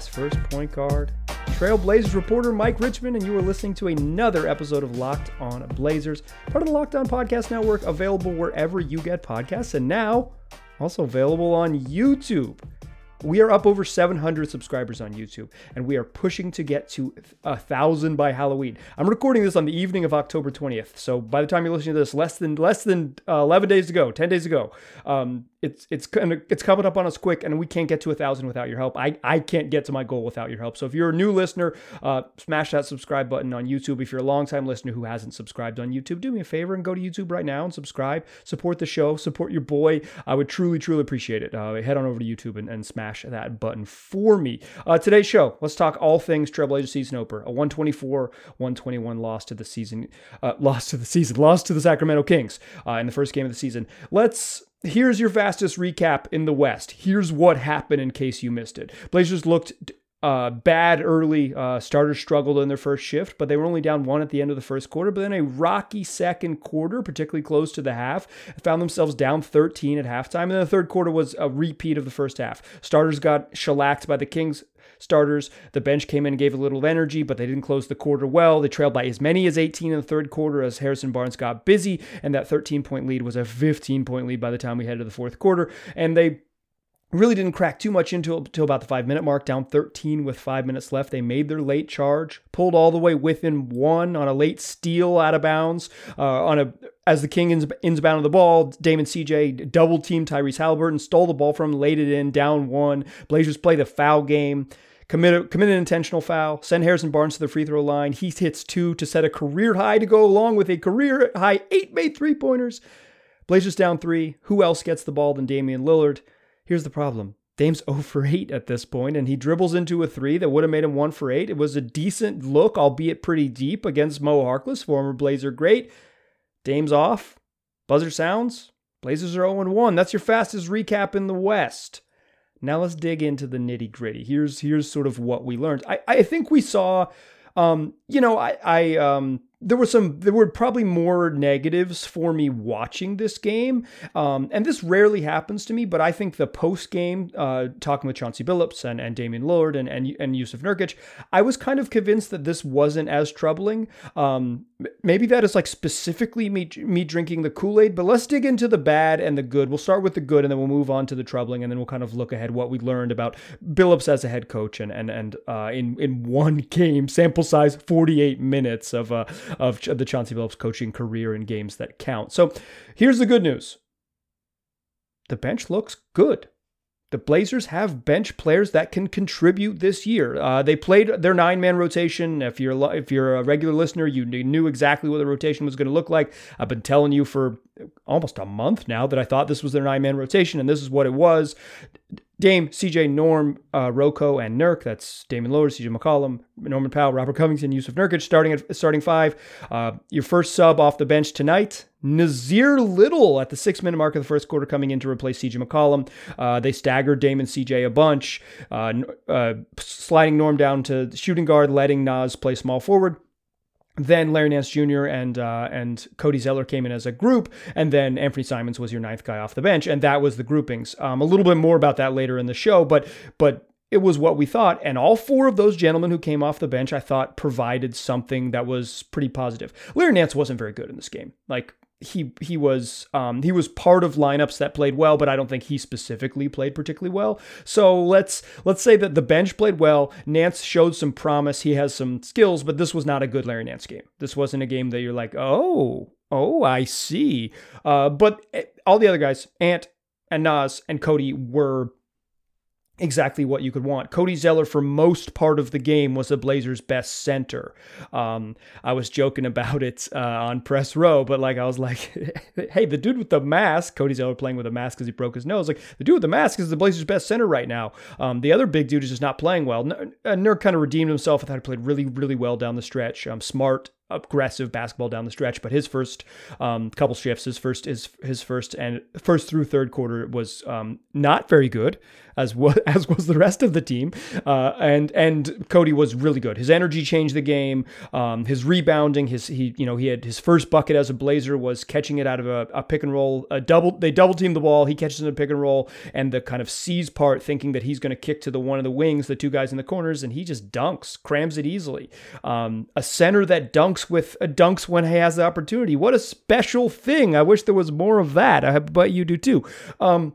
pass first point guard, Trailblazers reporter Mike Richman, and you are listening to another episode of Locked On Blazers, part of the Locked On Podcast Network, available wherever you get podcasts, and now also available on YouTube. We are up over 700 subscribers on YouTube, and we are pushing to get to a thousand by Halloween. I'm recording this on the evening of October 20th, so by the time you're listening to this, less than less than uh, 11 days to go, 10 days ago. Um, it's it's it's coming up on us quick, and we can't get to a thousand without your help. I I can't get to my goal without your help. So if you're a new listener, uh, smash that subscribe button on YouTube. If you're a longtime listener who hasn't subscribed on YouTube, do me a favor and go to YouTube right now and subscribe. Support the show. Support your boy. I would truly truly appreciate it. Uh, head on over to YouTube and, and smash that button for me. Uh, today's show, let's talk all things Trailblazer season opener. A 124 121 loss to the season, uh, loss to the season, loss to the Sacramento Kings uh, in the first game of the season. Let's here's your fastest recap in the West. Here's what happened in case you missed it. Blazers looked uh, bad early. Uh, starters struggled in their first shift, but they were only down one at the end of the first quarter. But then a rocky second quarter, particularly close to the half, found themselves down 13 at halftime. And then the third quarter was a repeat of the first half. Starters got shellacked by the Kings starters. The bench came in and gave a little energy, but they didn't close the quarter well. They trailed by as many as 18 in the third quarter as Harrison Barnes got busy, and that 13 point lead was a 15 point lead by the time we headed to the fourth quarter. And they really didn't crack too much into it until about the five minute mark, down 13 with five minutes left. They made their late charge, pulled all the way within one on a late steal out of bounds. Uh, on a as the King ins, inbound of the ball, Damon CJ double teamed Tyrese Haliburton, stole the ball from him, laid it in, down one. Blazers play the foul game commit, commit an intentional foul, send Harrison Barnes to the free throw line. He hits two to set a career high to go along with a career high eight made three pointers. Blazers down three. Who else gets the ball than Damian Lillard? Here's the problem. Dame's 0 for 8 at this point, and he dribbles into a three that would have made him 1 for 8. It was a decent look, albeit pretty deep, against Mo Harkless, former Blazer great. Dame's off. Buzzer sounds. Blazers are 0 1. That's your fastest recap in the West. Now let's dig into the nitty gritty. Here's here's sort of what we learned. I, I think we saw, um, you know, I, I um, there were some there were probably more negatives for me watching this game. Um, and this rarely happens to me but i think the post game uh, talking with chauncey billups and, and damian lillard and, and, and jusuf nurkic i was kind of convinced that this wasn't as troubling. Um, maybe that is like specifically me, me drinking the kool-aid but let's dig into the bad and the good. We'll start with the good and then we'll move on to the troubling and then we'll kind of look ahead what we learned about billups as a head coach and and, and uh, in, in one game sample size 48 minutes of uh, of the Chauncey Billups coaching career in games that count. So here's the good news the bench looks good. The Blazers have bench players that can contribute this year. Uh, they played their nine-man rotation. If you're if you're a regular listener, you knew exactly what the rotation was going to look like. I've been telling you for almost a month now that I thought this was their nine-man rotation, and this is what it was. Dame, CJ, Norm, uh, Rocco, and Nurk. That's Damian Lillard, CJ McCollum, Norman Powell, Robert Covington, Jusuf Nurkic starting at starting five. Uh, your first sub off the bench tonight, Nassir Little at the six minute mark of the first quarter coming in to replace CJ McCollum. Uh, they staggered Damon CJ a bunch, uh, uh, sliding Norm down to shooting guard, letting Nas play small forward. Then Larry Nance Jr. and uh, and Cody Zeller came in as a group, and then Anthony Simons was your ninth guy off the bench, and that was the groupings. Um, a little bit more about that later in the show, but but it was what we thought, and all four of those gentlemen who came off the bench, I thought provided something that was pretty positive. Larry Nance wasn't very good in this game, like he he was um, he was part of lineups that played well, but I don't think he specifically played particularly well. So let's let's say that the bench played well. Nance showed some promise. He has some skills, but this was not a good Larry Nance game. This wasn't a game that you're like, oh, oh, I see. Uh, but eh, all the other guys, Ant and Nas and Cody were exactly what you could want. Cody Zeller, for most part of the game, was the Blazers' best center. Um, I was joking about it uh, on press row, but like I was like, "Hey, the dude with the mask, Cody Zeller playing with a mask because he broke his nose. Like the dude with the mask is the Blazers' best center right now. Um, the other big dude is just not playing well. Nurk kind of redeemed himself. I thought he played really, really well down the stretch. Um, smart aggressive basketball down the stretch. But his first um, couple shifts, his first his his first and first through third quarter was um, not very good as was as was the rest of the team. Uh, and and Cody was really good. His energy changed the game. Um, his rebounding, his he you know he had his first bucket as a Blazer was catching it out of a, a pick and roll. A double they double team the ball. He catches in a pick and roll, and the kind of sees part, thinking that he's going to kick to the one of the wings, the two guys in the corners, and he just dunks, crams it easily. Um, a center that dunks with uh, dunks when he has the opportunity. What a special thing! I wish there was more of that. I bet you do too. Um,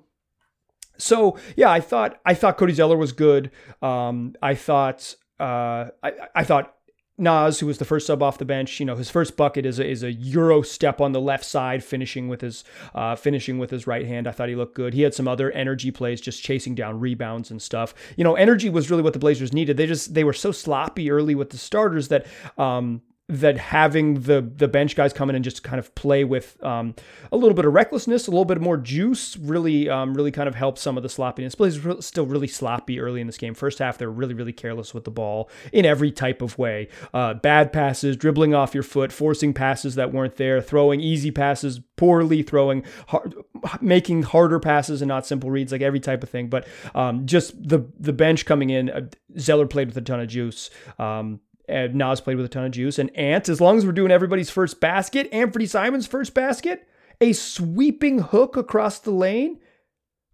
so yeah, I thought I thought Cody Zeller was good. Um, I thought uh, I, I thought Naz, who was the first sub off the bench, you know, his first bucket is a, is a euro step on the left side, finishing with his uh, finishing with his right hand. I thought he looked good. He had some other energy plays, just chasing down rebounds and stuff. You know, energy was really what the Blazers needed. They just they were so sloppy early with the starters that um, that having the the bench guys come in and just kind of play with um, a little bit of recklessness, a little bit more juice, really um, really kind of helps some of the sloppiness. Blazers still really sloppy early in this game. First half, they're really really careless with the ball in every type of way. Uh, bad passes, dribbling off your foot, forcing passes that weren't there, throwing easy passes poorly, throwing hard, making harder passes and not simple reads, like every type of thing. But um, just the the bench coming in, uh, Zeller played with a ton of juice. Um, and Naz played with a ton of juice. And Ant, as long as we're doing everybody's first basket, Anthony Simons' first basket, a sweeping hook across the lane.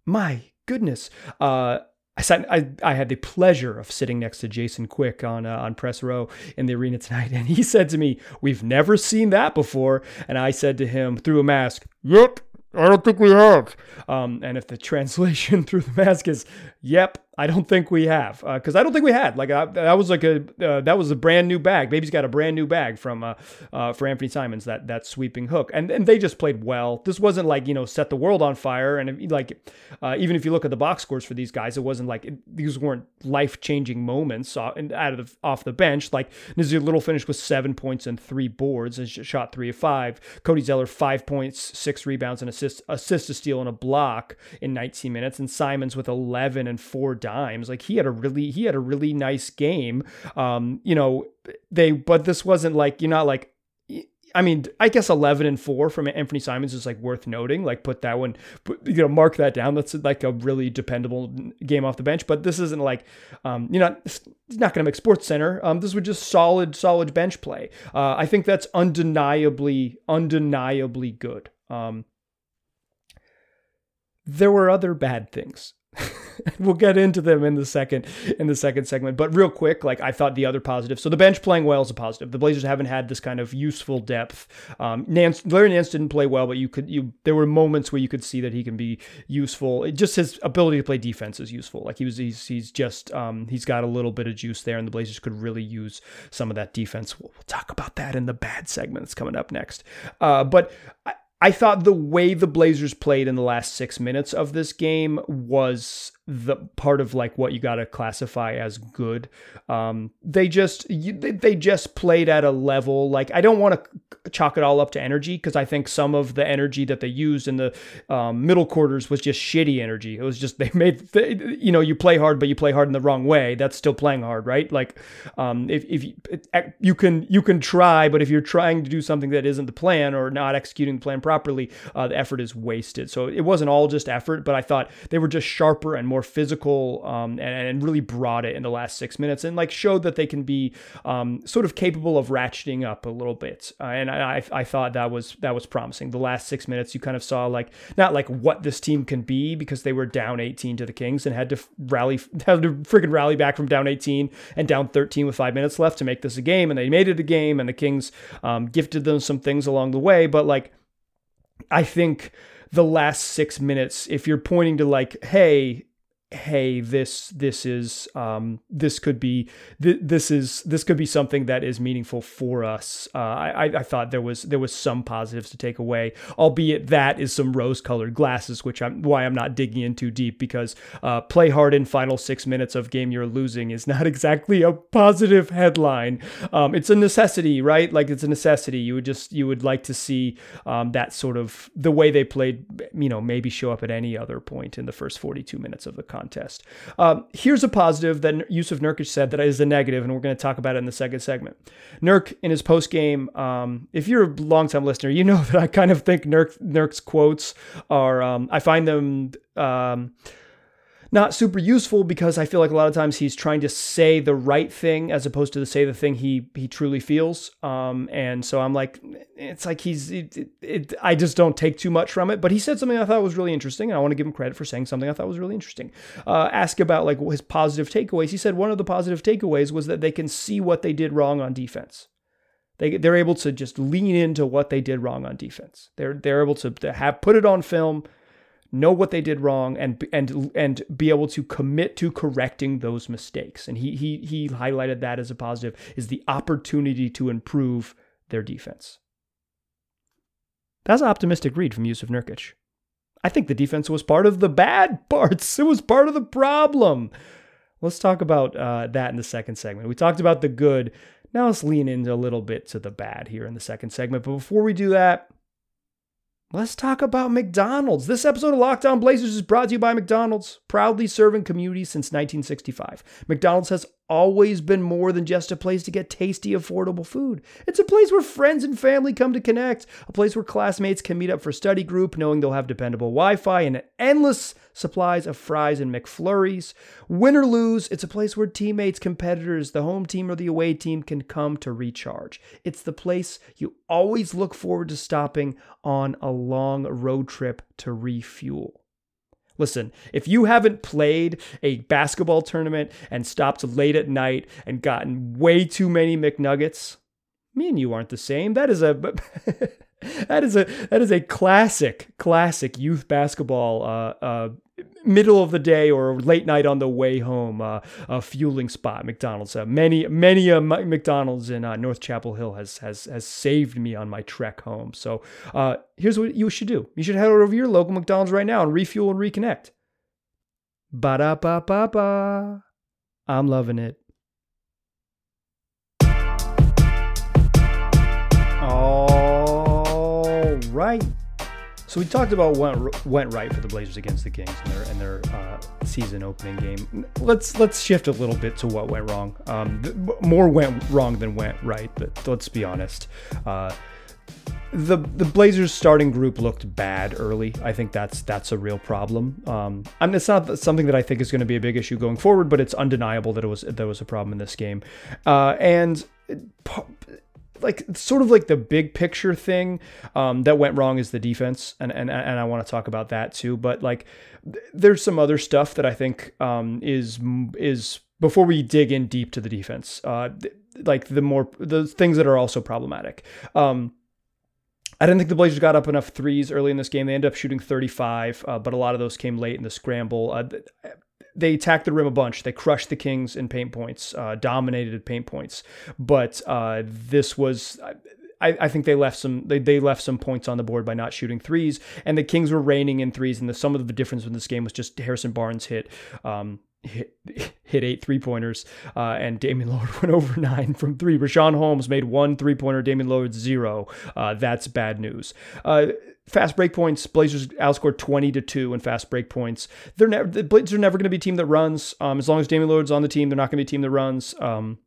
My goodness. Uh, I, sat, I, I had the pleasure of sitting next to Jason Quick on uh, on press row in the arena tonight, and he said to me, "We've never seen that before." And I said to him through a mask, "Yep, I don't think we have." Um, and if the translation through the mask is, "Yep, I don't think we have because uh, I don't think we had like uh, that was like a uh, that was a brand new bag. Baby's got a brand new bag from uh, uh, for Anthony Simons that that sweeping hook, and and they just played well. This wasn't like you know set the world on fire, and like uh, even if you look at the box scores for these guys, it wasn't like it, these weren't life changing moments out of off the bench. Like Nassir Little finished with seven points and three boards and shot three of five. Cody Zeller five points, six rebounds, and assist assist a steal and a block in 19 minutes, and Simons with 11 and four dimes. Like he had a really he had a really nice game. Um, you know, they but this wasn't like you're not like I mean, I guess 11 and 4 from Anthony Simons is like worth noting. Like, put that one, you know, mark that down. That's like a really dependable game off the bench. But this isn't like, um, you're not, it's not going to make Sports Center. Um, this was just solid, solid bench play. Uh, I think that's undeniably, undeniably good. Um, there were other bad things. we'll get into them in the second in the second segment. But real quick, like I thought the other positive. So the bench playing well is a positive. The Blazers haven't had this kind of useful depth. Um, Nance, Larry Nance didn't play well, but you could you there were moments where you could see that he can be useful. It, just his ability to play defense is useful. Like he was he's he's just um, he's got a little bit of juice there, and the Blazers could really use some of that defense. We'll, we'll talk about that in the bad segment that's coming up next. Uh, but I, I thought the way the Blazers played in the last six minutes of this game was the part of like what you got to classify as good. Um, they just you, they just played at a level like I don't want to chalk it all up to energy because I think some of the energy that they used in the um, middle quarters was just shitty energy. It was just they made you know you play hard but you play hard in the wrong way. That's still playing hard, right? Like um, if if you, you can you can try, but if you're trying to do something that isn't the plan or not executing the plan properly, uh, the effort is wasted. So it wasn't all just effort, but I thought they were just sharper and more physical um, and, and, really brought it in the last six minutes and like showed that they can be um, sort of capable of ratcheting up a little bit. Uh, and I, I thought that was that was promising. The last six minutes, you kind of saw like not like what this team can be because they were down 18 to the Kings and had to rally, had to freaking rally back from down 18 and down 13 with five minutes left to make this a game. And they made it a game, and the Kings um, gifted them some things along the way. But like, I think the last six minutes, if you're pointing to like, hey, hey this this is um, this could be th- this is this could be something that is meaningful for us. Uh, I, I thought there was there was some positives to take away albeit that is some rose colored glasses which I'm why I'm not digging in too deep because uh, play hard in final six minutes of game you're losing is not exactly a positive headline. Um, it's a necessity right? Like it's a necessity. You would just you would like to see um, that sort of the way they played you know maybe show up at any other point in the first 42 minutes of the con contest. Um, here's a positive that Jusuf Nurkic said that is a negative, and we're going to talk about it in the second segment. Nurk, in his post game, um, if you're a longtime listener, you know that I kind of think Nurk, Nurk's quotes are, um, I find them um, not super useful because I feel like a lot of times he's trying to say the right thing as opposed to to say the thing he he truly feels. Um, and so I'm like, it's like he's, it, it, it, I just don't take too much from it. But he said something I thought was really interesting, and I want to give him credit for saying something I thought was really interesting. Uh, ask about like his positive takeaways. He said one of the positive takeaways was that they can see what they did wrong on defense. They, they're able to just lean into what they did wrong on defense. They're they're able to, to have put it on film know what they did wrong and and and be able to commit to correcting those mistakes. And he he he highlighted that as a positive is the opportunity to improve their defense. That's an optimistic read from Jusuf Nurkic. I think the defense was part of the bad parts. It was part of the problem. Let's talk about uh, that in the second segment. We talked about the good. Now let's lean into a little bit to the bad here in the second segment. But before we do that, Let's talk about McDonald's. This episode of Locked On Blazers is brought to you by McDonald's, proudly serving communities since 1965. McDonald's has always been more than just a place to get tasty, affordable food. It's a place where friends and family come to connect, a place where classmates can meet up for study group knowing they'll have dependable Wi Fi and endless supplies of fries and McFlurries. Win or lose, it's a place where teammates, competitors, the home team, or the away team can come to recharge. It's the place you always look forward to stopping on a long road trip to refuel. Listen, if you haven't played a basketball tournament and stopped late at night and gotten way too many McNuggets, me and you aren't the same. That is a that is a that is a classic classic youth basketball uh, uh, middle of the day or late night on the way home uh, fueling spot mcdonald's. Uh, many many mcdonald's in uh, north chapel hill has has has saved me on my trek home. So uh, here's what you should do. You should head over to your local mcdonald's right now and refuel and reconnect. Ba-da-ba-ba-ba. I'm loving it right so we talked about what went right for the Blazers against the Kings in their in their uh, season opening game. Let's let's shift a little bit to what went wrong. Um, more went wrong than went right, but let's be honest. Uh, the the Blazers starting group looked bad early. I think that's that's a real problem. Um, I mean, it's not something that I think is going to be a big issue going forward, but it's undeniable that it was there was a problem in this game, uh, and like sort of like the big picture thing um, that went wrong is the defense, and and and I want to talk about that too. But like, there's some other stuff that I think um, is is before we dig in deep to the defense, uh, like the more the things that are also problematic. Um, I didn't think the Blazers got up enough threes early in this game. They ended up shooting 35, uh, but a lot of those came late in the scramble. Uh, they attacked the rim a bunch. They crushed the Kings in paint points, uh, dominated paint points. But uh, this was. I, I, think they left some they, they left some points on the board by not shooting threes, and the Kings were raining in threes. And the some of the difference in this game was just Harrison Barnes hit um, hit, hit eight three pointers, uh, and Damian Lillard went over nine from three. Richaun Holmes made one three pointer, Damian Lillard zero. Uh, that's bad news. Uh, fast break points, Blazers outscored 20 to 2 in fast break points. They're never the Blazers are never going to be a team that runs. Um, as long as Damian Lillard's on the team, they're not going to be a team that runs. Um,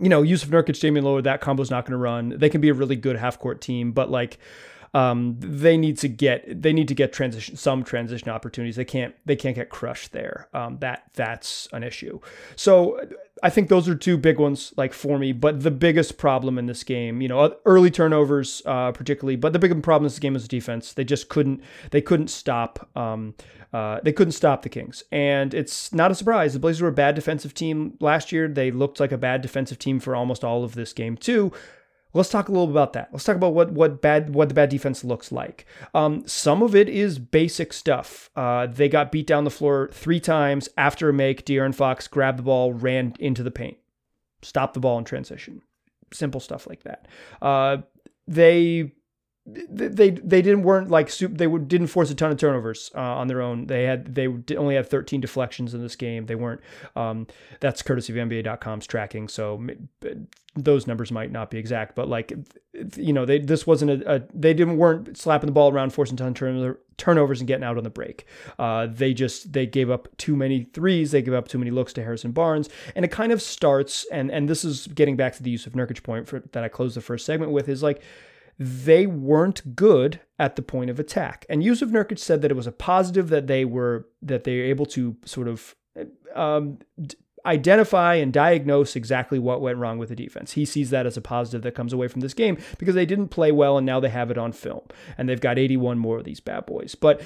you know, Jusuf Nurkic, Damian Lillard, that combo is not going to run. They can be a really good half court team, but like um, they need to get they need to get transition some transition opportunities. They can't they can't get crushed there. Um, that that's an issue. So I think those are two big ones like for me. But the biggest problem in this game, you know, early turnovers uh, particularly, but the big problem in this game was defense. They just couldn't they couldn't stop. Um, uh, they couldn't stop the Kings. And it's not a surprise. The Blazers were a bad defensive team last year. They looked like a bad defensive team for almost all of this game, too. Let's talk a little about that. Let's talk about what what bad what the bad defense looks like. Um, some of it is basic stuff. Uh, they got beat down the floor three times after a make. De'Aaron Fox grabbed the ball, ran into the paint, stopped the ball in transition. Simple stuff like that. Uh, they they they didn't weren't like they didn't force a ton of turnovers uh, on their own. They had they only had 13 deflections in this game. They weren't. Um, that's courtesy of NBA.com's tracking, so those numbers might not be exact, but like you know, they this wasn't a, a they didn't weren't slapping the ball around, forcing ton turn, turnovers and getting out on the break. Uh, they just they gave up too many threes, they gave up too many looks to Harrison Barnes, and it kind of starts. And and this is getting back to the Jusuf Nurkic point for, that I closed the first segment with is like they weren't good at the point of attack. And Jusuf Nurkic said that it was a positive that they were that they were able to sort of um, identify and diagnose exactly what went wrong with the defense. He sees that as a positive that comes away from this game because they didn't play well and now they have it on film and they've got 81 more of these bad boys. But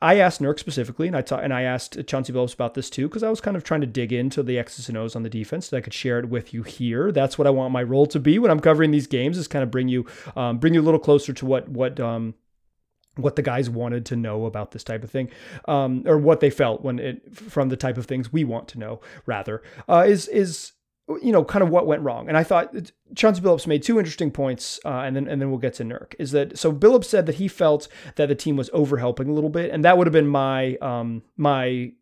I asked Nurk specifically and I ta- and I asked Chauncey Billups about this too because I was kind of trying to dig into the X's and O's on the defense so I could share it with you here. That's what I want my role to be when I'm covering these games is kind of bring you um, bring you a little closer to what what um, what the guys wanted to know about this type of thing, um, or what they felt when it from the type of things we want to know. Rather, uh, is is you know kind of what went wrong. And I thought Chauncey Billups made two interesting points, uh, and then and then we'll get to Nurk. Is that so? Billups said that he felt that the team was overhelping a little bit, and that would have been my um, my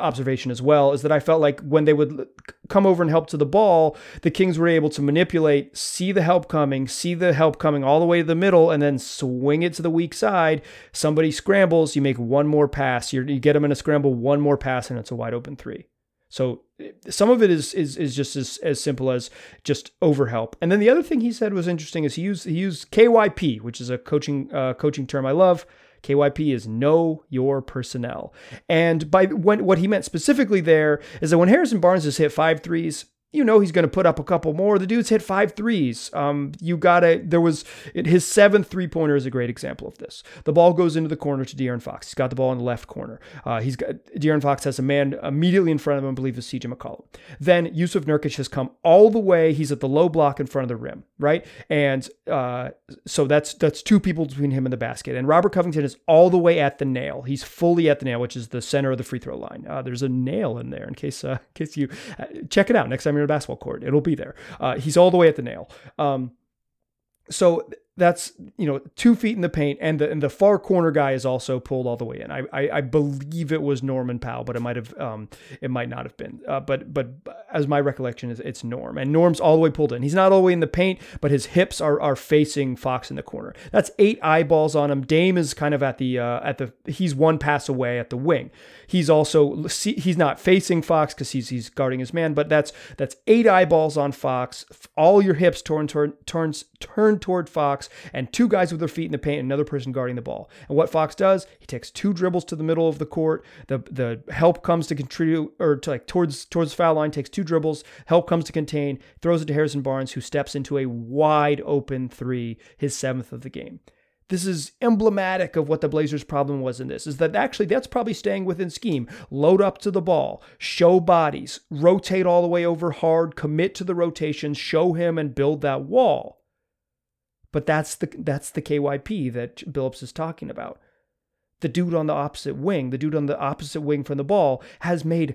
observation as well is that I felt like when they would come over and help to the ball, the Kings were able to manipulate, see the help coming, see the help coming all the way to the middle, and then swing it to the weak side. Somebody scrambles, you make one more pass, you get them in a scramble, one more pass, and it's a wide open three. So some of it is is is just as, as simple as just overhelp. And then the other thing he said was interesting is he used he used KYP, which is a coaching uh, coaching term I love. KYP is know your personnel. And by when, what he meant specifically there is that when Harrison Barnes has hit five threes, you know he's going to put up a couple more. The dude's hit five threes. Um, you gotta. There was his seventh three pointer is a great example of this. The ball goes into the corner to De'Aaron Fox. He's got the ball in the left corner. Uh, he's got De'Aaron Fox has a man immediately in front of him. I believe is CJ McCollum. Then Jusuf Nurkic has come all the way. He's at the low block in front of the rim, right? And uh, so that's that's two people between him and the basket. And Robert Covington is all the way at the nail. He's fully at the nail, which is the center of the free throw line. Uh, there's a nail in there in case uh, in case you uh, check it out next time a basketball court. It'll be there. Uh, he's all the way at the nail. Um, so that's you know two feet in the paint, and the and the far corner guy is also pulled all the way in. I I, I believe it was Norman Powell, but it might have um it might not have been. Uh, but but as my recollection is, it's Norm, and Norm's all the way pulled in. He's not all the way in the paint, but his hips are are facing Fox in the corner. That's eight eyeballs on him. Dame is kind of at the uh, at the he's one pass away at the wing. He's also he's not facing Fox because he's he's guarding his man, but that's that's eight eyeballs on Fox. All your hips turn toward turns turn toward Fox and two guys with their feet in the paint, another person guarding the ball. And what Fox does, he takes two dribbles to the middle of the court. The the help comes to contribute or to like towards towards the foul line, takes two dribbles, help comes to contain, throws it to Harrison Barnes, who steps into a wide open three, his seventh of the game this is emblematic of what the Blazers' problem was in this is that actually that's probably staying within scheme. Load up to the ball, show bodies, rotate all the way over hard, commit to the rotations, show him and build that wall. But that's the that's the KYP that Billups is talking about. The dude on the opposite wing, the dude on the opposite wing from the ball, has made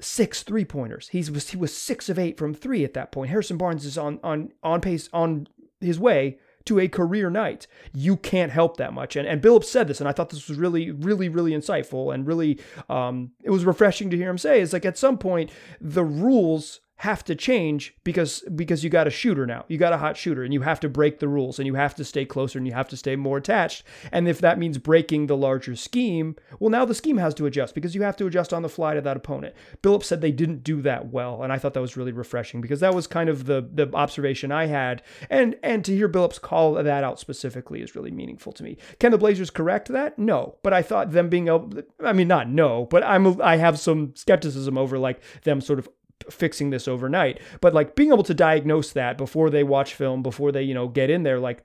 six three pointers. He was he was six of eight from three at that point. Harrison Barnes is on on on pace on his way to a career night. You can't help that much. And and Billups said this, and I thought this was really, really, really insightful and really um, it was refreshing to hear him say. Is like at some point the rules have to change because because you got a shooter now. You got a hot shooter and you have to break the rules and you have to stay closer and you have to stay more attached. And if that means breaking the larger scheme, well now the scheme has to adjust because you have to adjust on the fly to that opponent. Billups said they didn't do that well and I thought that was really refreshing because that was kind of the the observation I had and and to hear Billups call that out specifically is really meaningful to me. Can the Blazers correct that? No, but I thought them being able I mean not no, but I'm I have some skepticism over like them sort of fixing this overnight. But like being able to diagnose that before they watch film, before they, you know, get in there, like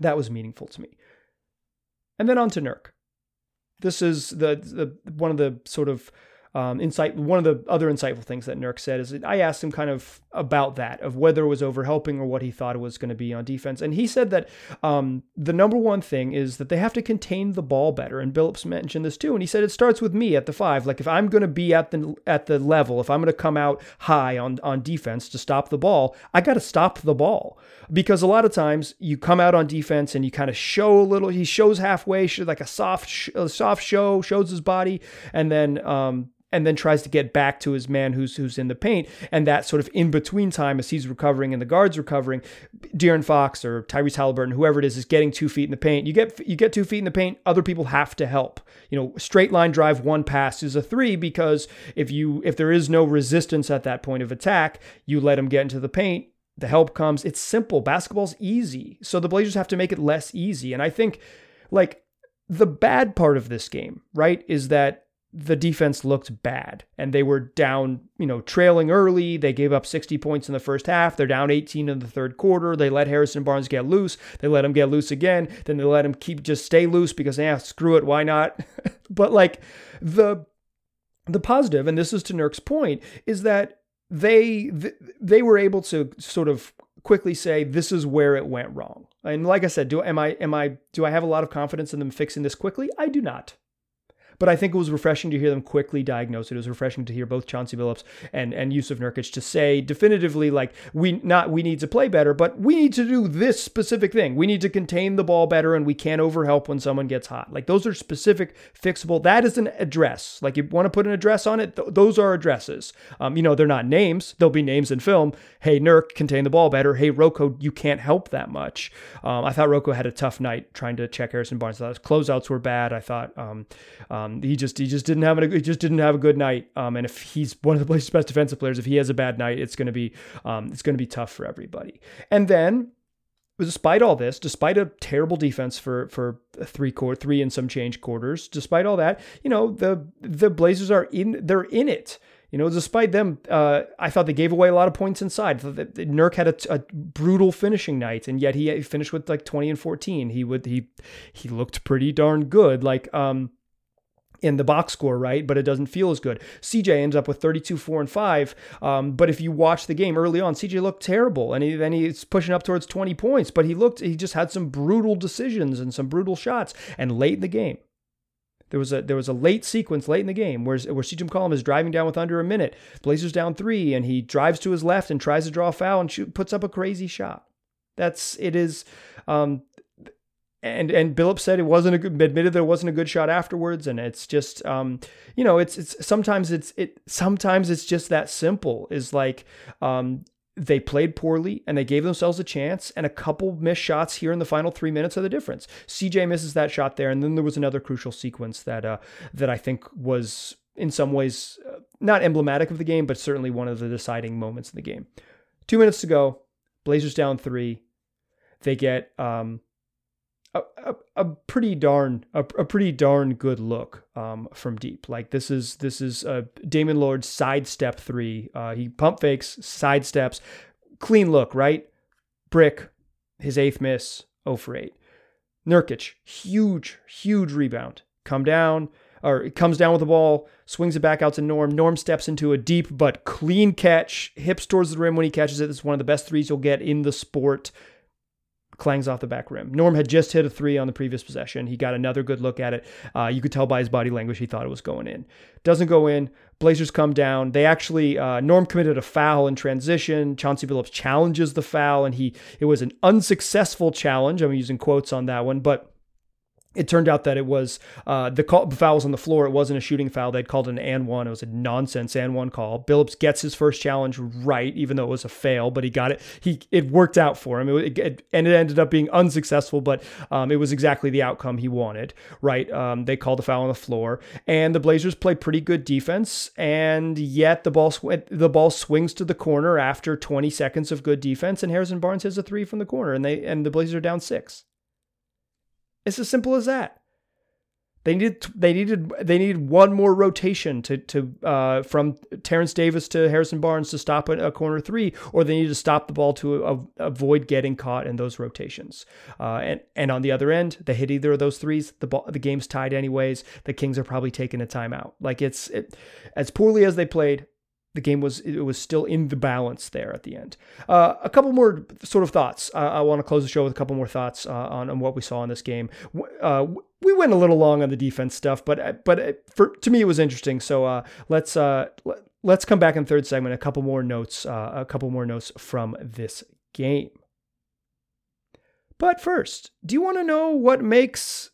that was meaningful to me. And then on to Nurk This is the, the one of the sort of um, insight. One of the other insightful things that Nurk said is that I asked him kind of about that, of whether it was overhelping or what he thought it was going to be on defense. And he said that um, the number one thing is that they have to contain the ball better. And Billups mentioned this too. And he said it starts with me at the five. Like if I'm going to be at the at the level, if I'm going to come out high on on defense to stop the ball, I got to stop the ball because a lot of times you come out on defense and you kind of show a little. He shows halfway, like a soft a soft show, shows his body, and then um, and then tries to get back to his man who's who's in the paint. And that sort of in between time as he's recovering and the guard's recovering, De'Aaron Fox or Tyrese Haliburton, whoever it is, is getting two feet in the paint. You get you get two feet in the paint, other people have to help. You know, straight line drive, one pass is a three because if you if there is no resistance at that point of attack, you let him get into the paint. The help comes. It's simple. Basketball's easy. So the Blazers have to make it less easy. And I think like the bad part of this game, right, is that the defense looked bad and they were down, you know, trailing early. They gave up 60 points in the first half. They're down 18 in the third quarter. They let Harrison Barnes get loose. They let him get loose again. Then they let him keep just stay loose because, yeah, screw it. Why not? but like the, the positive, and this is to Nurk's point, is that they, they were able to sort of quickly say this is where it went wrong. And like I said, do am I am I do I have a lot of confidence in them fixing this quickly? I do not. But I think it was refreshing to hear them quickly diagnose it. It was refreshing to hear both Chauncey Billups and and Jusuf Nurkic to say definitively like we not we need to play better, but we need to do this specific thing. We need to contain the ball better, and we can't overhelp when someone gets hot. Like those are specific, fixable. That is an address. Like you want to put an address on it. Th- those are addresses. Um, you know they're not names. There'll be names in film. Hey Nurk, contain the ball better. Hey Roko, you can't help that much. Um, I thought Roko had a tough night trying to check Harrison Barnes. His closeouts were bad. I thought um, um um, he just he just didn't have a he just didn't have a good night. Um, and if he's one of the Blazers' best defensive players, if he has a bad night, it's going to be um, it's going to be tough for everybody. And then despite all this, despite a terrible defense for for three quarter three and some change quarters, despite all that, you know the the Blazers are in they're in it. You know, despite them, uh, I thought they gave away a lot of points inside. Nurk had a, brutal finishing night, and yet he finished with like 20 and 14. He would he he looked pretty darn good. Like um, in the box score, right? But it doesn't feel as good. CJ ends up with 32, 4, and 5. Um, but if you watch the game early on, CJ looked terrible. And he, then he's pushing up towards 20 points. But he looked, he just had some brutal decisions and some brutal shots. And late in the game, there was a there was a late sequence late in the game where where CJ McCollum is driving down with under a minute. Blazers down three, and he drives to his left and tries to draw a foul and shoot, puts up a crazy shot. That's it is um, and and Billups said it wasn't a good admitted it wasn't a good shot afterwards and it's just um you know it's it's sometimes it's it sometimes it's just that simple is like um they played poorly and they gave themselves a chance and a couple missed shots here in the final three minutes are the difference. Cj misses that shot there and then there was another crucial sequence that uh that i think was in some ways uh, not emblematic of the game but certainly one of the deciding moments in the game. Two minutes to go. Blazers down three. They get um a, a, pretty darn a, a, pretty darn good look um, from deep. Like this is this is uh, Damian Lillard's sidestep three. Uh, he pump fakes, sidesteps, clean look, right? Brick, his eighth miss, 0 for 8. Nurkic, huge, huge rebound. Come down, or comes down with the ball, swings it back out to Norm. Norm steps into a deep but clean catch, hips towards the rim when he catches it. It's one of the best threes you'll get in the sport clangs off the back rim. Norm had just hit a three on the previous possession. He got another good look at it. Uh, you could tell by his body language he thought it was going in. Doesn't go in. Blazers come down. They actually uh, Norm committed a foul in transition. Chauncey Billups challenges the foul, and he it was an unsuccessful challenge. I'm using quotes on that one, but it turned out that it was uh, the, call, the foul was on the floor. It wasn't a shooting foul. They'd called an and one. It was a nonsense and one call. Billups gets his first challenge right, even though it was a fail, but he got it. He it worked out for him. It, it and it ended up being unsuccessful, but um, it was exactly the outcome he wanted. Right? Um, they called the foul on the floor, and the Blazers play pretty good defense, and yet the ball sw- the ball swings to the corner after 20 seconds of good defense, and Harrison Barnes hits a three from the corner, and they and the Blazers are down six. It's as simple as that. They needed they needed they needed one more rotation to to uh, from Terence Davis to Harrison Barnes to stop a, a, corner three, or they needed to stop the ball to a, avoid getting caught in those rotations. Uh, and and on the other end, they hit either of those threes. The ball the game's tied anyways. The Kings are probably taking a timeout. Like it's it, as poorly as they played the game was it was still in the balance there at the end. Uh, a couple more sort of thoughts. Uh, I want to close the show with a couple more thoughts uh, on, on what we saw in this game. Uh, we went a little long on the defense stuff, but uh, but uh, for to me it was interesting. So let's let's come back in third segment. A couple more notes. a couple more notes from this game. But first, do you want to know what makes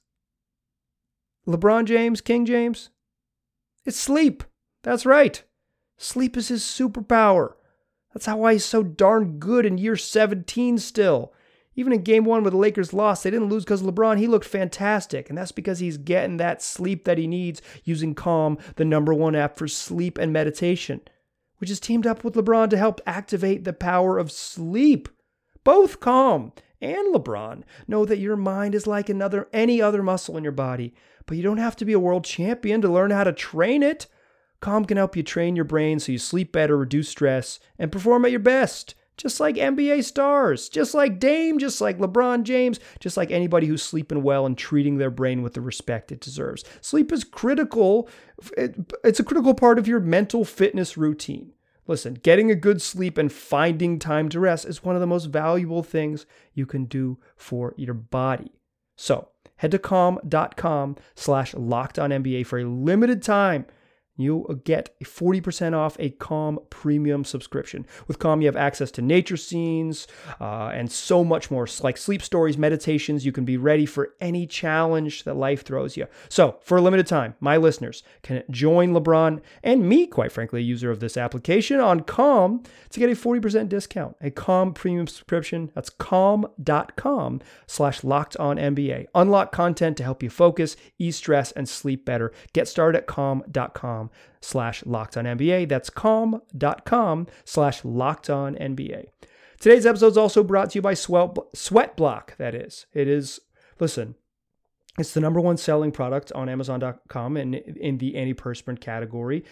LeBron James King James? It's sleep. That's right. Sleep is his superpower. That's how why he's so darn good in year 17 still. Even in game one where the Lakers lost, they didn't lose because LeBron. He looked fantastic. And that's because he's getting that sleep that he needs using Calm, the number one app for sleep and meditation, which is teamed up with LeBron to help activate the power of sleep. Both Calm and LeBron know that your mind is like another any other muscle in your body, but you don't have to be a world champion to learn how to train it. Calm can help you train your brain so you sleep better, reduce stress, and perform at your best. Just like NBA stars, just like Dame, just like LeBron James, just like anybody who's sleeping well and treating their brain with the respect it deserves. Sleep is critical. It's a critical part of your mental fitness routine. Listen, getting a good sleep and finding time to rest is one of the most valuable things you can do for your body. So head to calm.com slash locked on NBA for a limited time you'll get 40% off a Calm premium subscription. With Calm, you have access to nature scenes uh, and so much more, like sleep stories, meditations. You can be ready for any challenge that life throws you. So, for a limited time, my listeners can join LeBron and me, quite frankly, a user of this application on Calm to get a 40% discount. A Calm premium subscription. That's calm.com slash locked on NBA. Unlock content to help you focus, ease stress, and sleep better. Get started at calm.com slash locked on NBA. That's calm.com slash locked on NBA. Today's episode is also brought to you by Sweat, Block, that is. It is, listen, it's the number one selling product on Amazon.com in, in the antiperspirant category.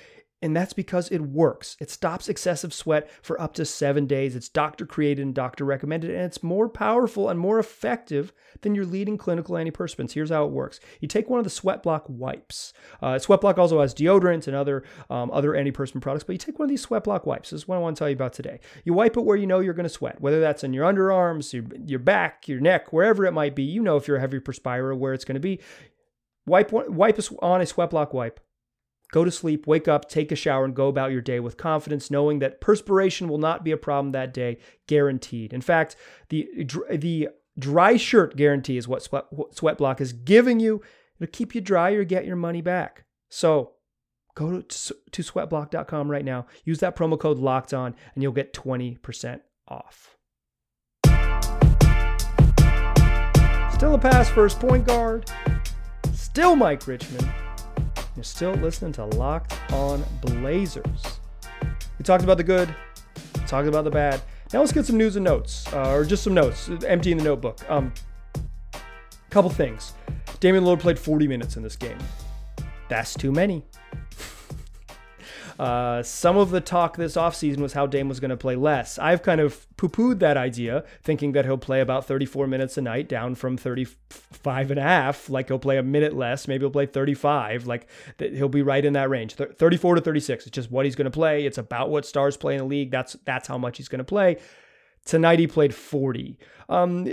And that's because it works. It stops excessive sweat for up to seven days. It's doctor created and doctor recommended, and it's more powerful and more effective than your leading clinical antiperspirants. Here's how it works you take one of the Sweat Block wipes. Uh, Sweat Block also has deodorants and other, um, other antiperspirant products, but you take one of these Sweat Block wipes. This is what I want to tell you about today. You wipe it where you know you're going to sweat, whether that's in your underarms, your, your back, your neck, wherever it might be. You know if you're a heavy perspirer where it's going to be. Wipe, wipe on a Sweat Block wipe Go to sleep, wake up, take a shower, and go about your day with confidence, knowing that perspiration will not be a problem that day, guaranteed. In fact, the, the dry shirt guarantee is what Sweat, Sweat Block is giving you. It'll keep you dry or get your money back. So go to, to sweatblock.com right now, use that promo code locked on, and you'll get 20% off. Still a pass first point guard. Still Mike Richman. You're still listening to Locked On Blazers. We talked about the good, talked about the bad. Now let's get some news and notes, uh, or just some notes, emptying the notebook. Um, couple things. Damian Lillard played 40 minutes in this game. That's too many. Uh, some of the talk this offseason was how Dame was going to play less. I've kind of poo pooed that idea, thinking that he'll play about 34 minutes a night, down from 35 and a half. Like he'll play a minute less. Maybe he'll play 35. Like he'll be right in that range. 34 to 36. It's just what he's going to play. It's about what stars play in the league. That's that's how much he's going to play. Tonight he played 40. Um,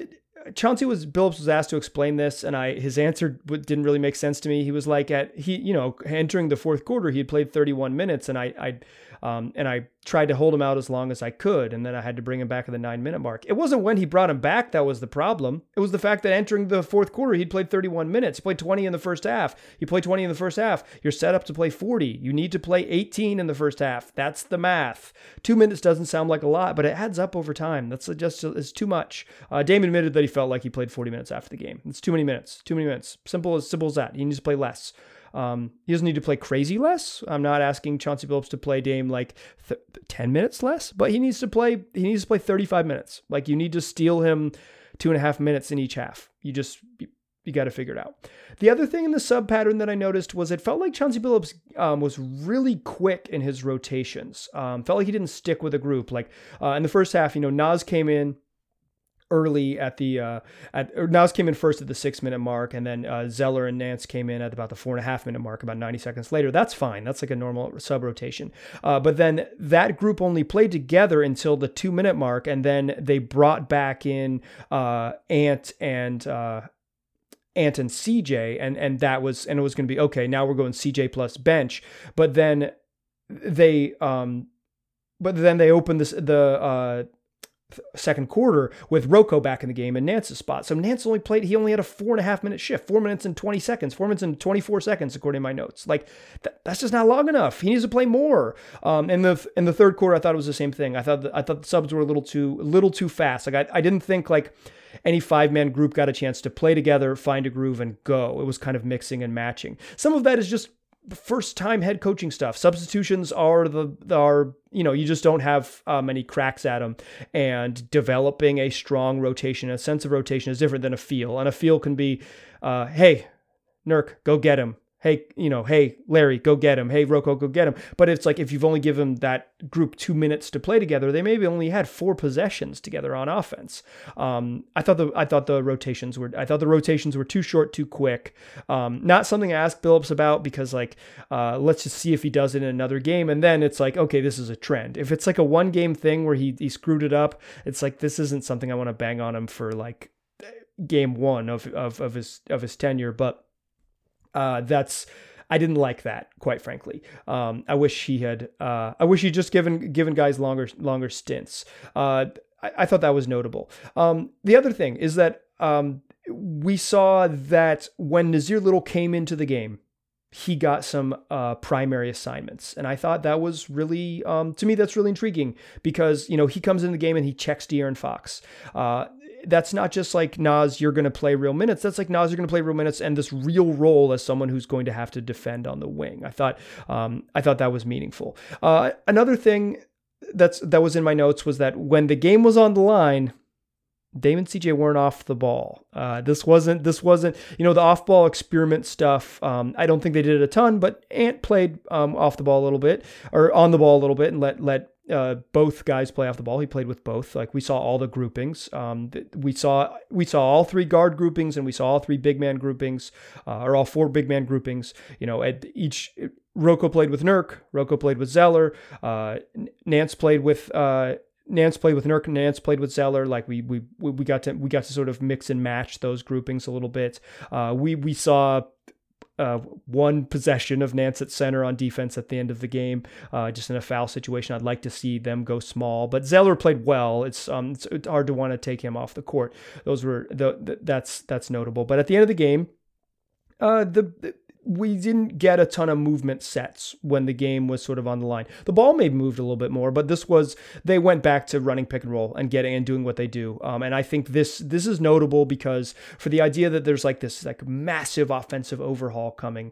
Chauncey was Billups was asked to explain this, and I his answer didn't really make sense to me. He was like at he you know entering the fourth quarter he had played 31 minutes, and I I um, and I tried to hold him out as long as I could, and then I had to bring him back at the nine minute mark. It wasn't when he brought him back that was the problem. It was the fact that entering the fourth quarter, he'd played 31 minutes. He played 20 in the first half. He played 20 in the first half. You're set up to play 40. You need to play 18 in the first half. That's the math. Two minutes doesn't sound like a lot, but it adds up over time. That's just it's too much. Uh, Dame admitted that he felt like he played 40 minutes after the game. It's too many minutes. Too many minutes. Simple as simple as that. He needs to play less. Um, he doesn't need to play crazy less. I'm not asking Chauncey Billups to play Dame like th- 10 minutes less, but he needs to play. He needs to play 35 minutes. Like you need to steal him two and a half minutes in each half. You just you, got to figure it out. The other thing in the sub pattern that I noticed was it felt like Chauncey Billups um, was really quick in his rotations. Um, felt like he didn't stick with a group. Like uh, in the first half, you know, Nas came in early at the uh, at came in first at the six minute mark, and then uh, Zeller and Nance came in at about the four and a half minute mark, about 90 seconds later. That's fine. That's like a normal sub rotation. Uh, but then that group only played together until the two minute mark, and then they brought back in uh, Ant and. Uh, Ant and CJ, and and that was and it was going to be okay. Now we're going CJ plus bench, but then they um, but then they opened this the uh second quarter with Rocco back in the game in Nance's spot. So Nance only played, he only had a four and a half minute shift, four minutes and 20 seconds, four minutes and 24 seconds, according to my notes. Like th- that's just not long enough. He needs to play more. Um, in the, in the third quarter, I thought it was the same thing. I thought, the, I thought the subs were a little too, a little too fast. Like I, I didn't think like any five man group got a chance to play together, find a groove and go. It was kind of mixing and matching. Some of that is just first time head coaching stuff. Substitutions are the are you know you just don't have uh, many cracks at them, and developing a strong rotation, a sense of rotation is different than a feel. And a feel can be, uh, hey, Nurk, go get him hey, you know, hey, Larry, go get him. Hey, Rocco, go get him. But it's like if you've only given that group two minutes to play together, they maybe only had four possessions together on offense. Um, I thought the I thought the rotations were I thought the rotations were too short, too quick. Um, not something I asked Billups about because like uh, let's just see if he does it in another game, and then it's like okay, this is a trend. If it's like a one game thing where he he screwed it up, it's like this isn't something I want to bang on him for like game one of of of his of his tenure, but uh, that's I didn't like that, quite frankly. Um, I wish he had. Uh, I wish he'd just given given guys longer longer stints. Uh, I, I, thought that was notable. Um, the other thing is that um, we saw that when Nassir Little came into the game, he got some uh, primary assignments, and I thought that was really, um, to me, that's really intriguing because you know he comes in the game and he checks De'Aaron Fox. That's not just like Nas, you're going to play real minutes. That's like Nas, you're going to play real minutes and this real role as someone who's going to have to defend on the wing. I thought, um, I thought that was meaningful. Uh, another thing that's that was in my notes was that when the game was on the line, Damon CJ weren't off the ball. Uh, this wasn't this wasn't you know the off ball experiment stuff. Um, I don't think they did it a ton, but Ant played um, off the ball a little bit or on the ball a little bit and let let uh, both guys play off the ball. He played with both. Like we saw all the groupings. Um, we saw we saw all three guard groupings and we saw all three big man groupings, uh, or all four big man groupings. You know, at each Rocco played with Nurk. Rocco played with Zeller. Uh, Nance played with. Uh, Nance played with Nurk Nance played with Zeller. Like we we we got to we got to sort of mix and match those groupings a little bit. Uh, we we saw uh, one possession of Nance at center on defense at the end of the game, uh, just in a foul situation. I'd like to see them go small, but Zeller played well. It's um, it's, it's hard to want to take him off the court. Those were the, the that's that's notable. But at the end of the game, uh, the, the we didn't get a ton of movement sets when the game was sort of on the line. The ball maybe moved a little bit more, but this was they went back to running pick and roll and getting and doing what they do. Um, and I think this this is notable because for the idea that there's like this like massive offensive overhaul coming,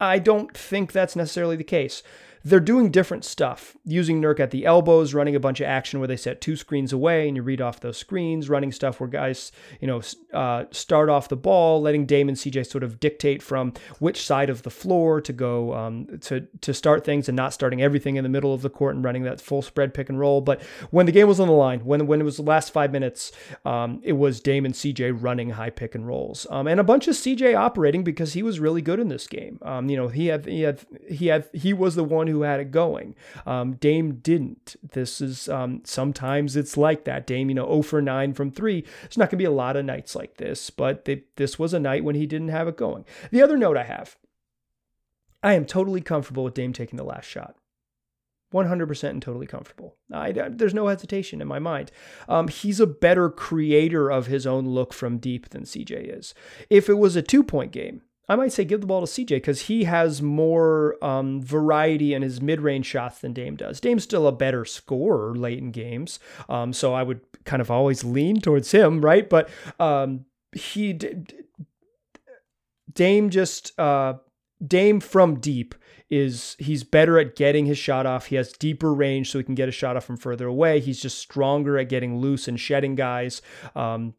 I don't think that's necessarily the case they're doing different stuff, using Nurk at the elbows, running a bunch of action where they set two screens away and you read off those screens, running stuff where guys, you know, uh, start off the ball, letting Damon CJ sort of dictate from which side of the floor to go um, to to start things and not starting everything in the middle of the court and running that full spread pick and roll. But when the game was on the line, when when it was the last five minutes, um, it was Damon CJ running high pick and rolls, um, and a bunch of CJ operating because he was really good in this game. Um, you know, he had he had he had he was the one who who had it going. Um, Dame didn't. This is um, sometimes it's like that. Dame, you know, 0 for 9 from three. There's not going to be a lot of nights like this, but they, this was a night when he didn't have it going. The other note I have I am totally comfortable with Dame taking the last shot. 100% and totally comfortable. I, there's no hesitation in my mind. Um, he's a better creator of his own look from deep than CJ is. If it was a two point game, I might say give the ball to CJ because he has more um, variety in his mid range shots than Dame does. Dame's still a better scorer late in games. Um, so I would kind of always lean towards him, right? But um, he, Dame just, uh, Dame from deep is he's better at getting his shot off. He has deeper range, so he can get a shot off from further away. He's just stronger at getting loose and shedding guys. Um,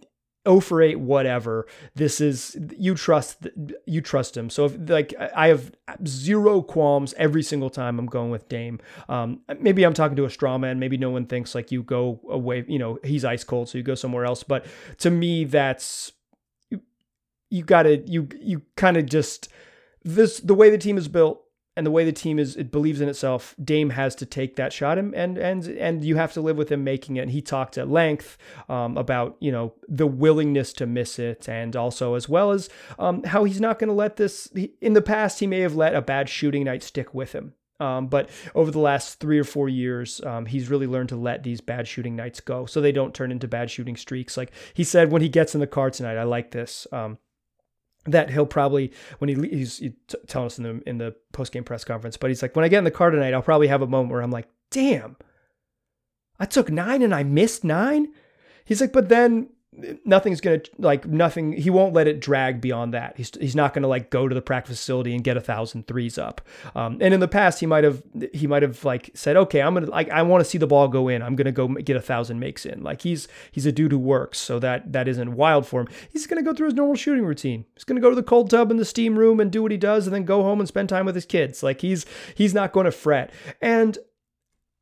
0 for 8 whatever this is you trust you trust him. So if like i have zero qualms every single time i'm going with dame. Um, maybe i'm talking to a straw man maybe no one thinks like you go away you know he's ice cold so you go somewhere else. But to me that's you, you gotta you you kind of just this the way the team is built and the way the team is it believes in itself, Dame has to take that shot and and and and you have to live with him making it. And he talked at length um, about you know the willingness to miss it, and also as well as um, how he's not going to let this. In the past, he may have let a bad shooting night stick with him. Um, but over the last three or four years, um, he's really learned to let these bad shooting nights go so they don't turn into bad shooting streaks. Like he said when he gets in the car tonight, I like this. Um, that he'll probably when he he's, he's telling us in the in the post game press conference, but he's like, when I get in the car tonight, I'll probably have a moment where I'm like, damn, I took nine and I missed nine. He's like, but then nothing's gonna like nothing he won't let it drag beyond that. He's, he's not gonna like go to the practice facility and get a thousand threes up. Um, and in the past he might have he might have like said okay i'm gonna like i want to see the ball go in. I'm gonna go get a thousand makes in. Like he's he's a dude who works so that that isn't wild for him. He's gonna go through his normal shooting routine. He's gonna go to the cold tub in the steam room and do what he does and then go home and spend time with his kids. Like he's he's not going to fret. And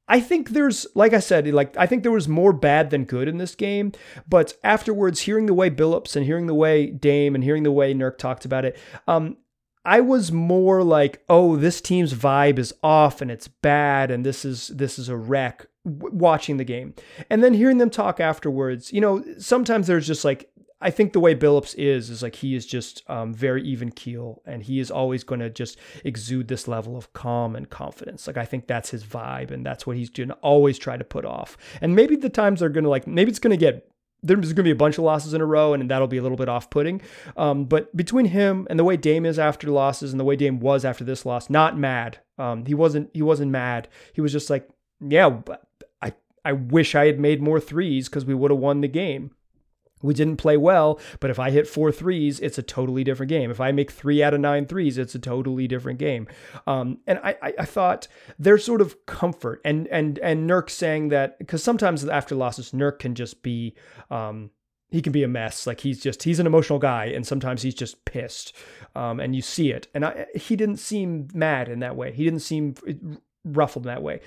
I think there's, like I said, like I think there was more bad than good in this game. But afterwards, hearing the way Billups and hearing the way Dame and hearing the way Nurk talked about it, um, I was more like, oh, this team's vibe is off and it's bad and this is this is a wreck. W- watching the game and then hearing them talk afterwards, you know, sometimes there's just like I think the way Billups is is like he is just um, very even keel, and he is always going to just exude this level of calm and confidence. Like I think that's his vibe, and that's what he's going to always try to put off. And maybe the times are going to like maybe it's going to get there's going to be a bunch of losses in a row, and that'll be a little bit off-putting. Um, but between him and the way Dame is after losses, and the way Dame was after this loss, not mad. Um, he wasn't. He wasn't mad. He was just like, yeah, I I wish I had made more threes because we would have won the game. We didn't play well, but if I hit four threes, it's a totally different game. If I make three out of nine threes, it's a totally different game. Um, and I, I, I, thought there's sort of comfort and and and Nurk saying that because sometimes after losses, Nurk can just be um, he can be a mess. Like he's just he's an emotional guy, and sometimes he's just pissed, um, and you see it. And I, he didn't seem mad in that way. He didn't seem ruffled in that way.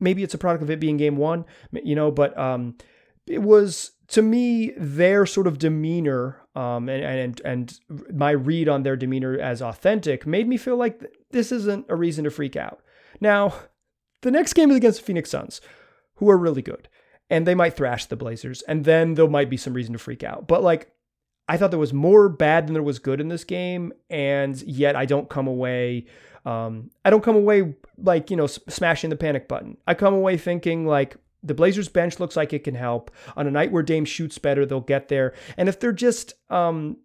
Maybe it's a product of it being game one, you know, but um, it was to me, their sort of demeanor um, and, and and my read on their demeanor as authentic made me feel like this isn't a reason to freak out. Now, the next game is against the Phoenix Suns, who are really good, and they might thrash the Blazers, and then there might be some reason to freak out. But like, I thought there was more bad than there was good in this game, and yet I don't come away. Um, I don't come away like you know smashing the panic button. I come away thinking like the Blazers bench looks like it can help. On a night where Dame shoots better, they'll get there. And if they're just um,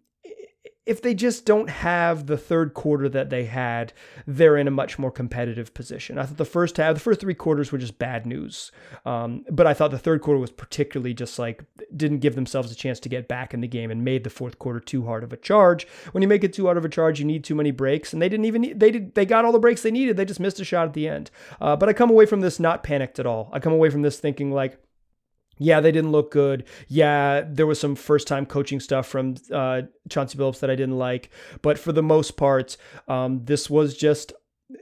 if they just don't have the third quarter that they had, they're in a much more competitive position. I thought the first half, the first three quarters were just bad news. Um, but I thought the third quarter was particularly just like didn't give themselves a chance to get back in the game and made the fourth quarter too hard of a charge. When you make it too hard of a charge, you need too many breaks, and they didn't even they did they got all the breaks they needed. They just missed a shot at the end. Uh, but I come away from this not panicked at all. I come away from this thinking like yeah, they didn't look good. Yeah, there was some first time coaching stuff from uh, Chauncey Billups that I didn't like. But for the most part, um, this was just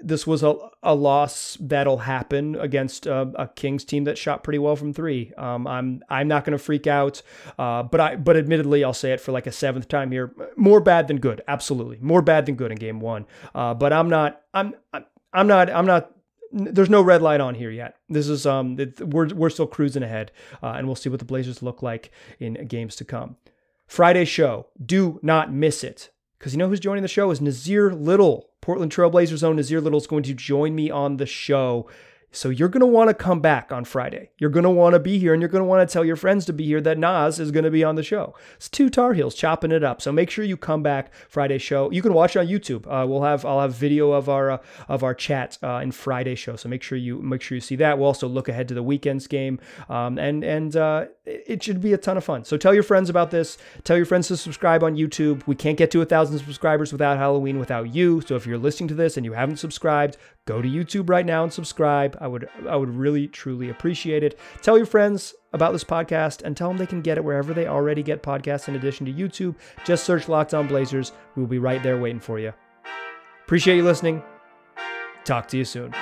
this was a, a loss that'll happen against uh, a Kings team that shot pretty well from three. Um, I'm I'm not going to freak out, uh, but I but admittedly I'll say it for like a seventh time here. More bad than good, absolutely. More bad than good in game one. Uh, but I'm not I'm I'm not I'm not there's no red light on here yet. This is um it, we're we're still cruising ahead, uh, and we'll see what the Blazers look like in games to come. Friday show, do not miss it because you know who's joining the show is Nassir Little, Portland Trailblazers own Nassir Little is going to join me on the show so you're going to want to come back on Friday. You're going to want to be here and you're going to want to tell your friends to be here that Nas is going to be on the show. It's two Tar Heels chopping it up. So make sure you come back Friday show. You can watch it on YouTube. Uh, we'll have I'll have video of our uh, of our chat uh, in Friday show. So make sure you make sure you see that. We'll also look ahead to the weekend's game. Um, and and uh, it should be a ton of fun. So tell your friends about this. Tell your friends to subscribe on YouTube. We can't get to a thousand subscribers without Halloween without you. So if you're listening to this and you haven't subscribed, go to YouTube right now and subscribe. I would I would really truly appreciate it. Tell your friends about this podcast and tell them they can get it wherever they already get podcasts in addition to YouTube. Just search Locked On Blazers. We'll be right there waiting for you. Appreciate you listening. Talk to you soon.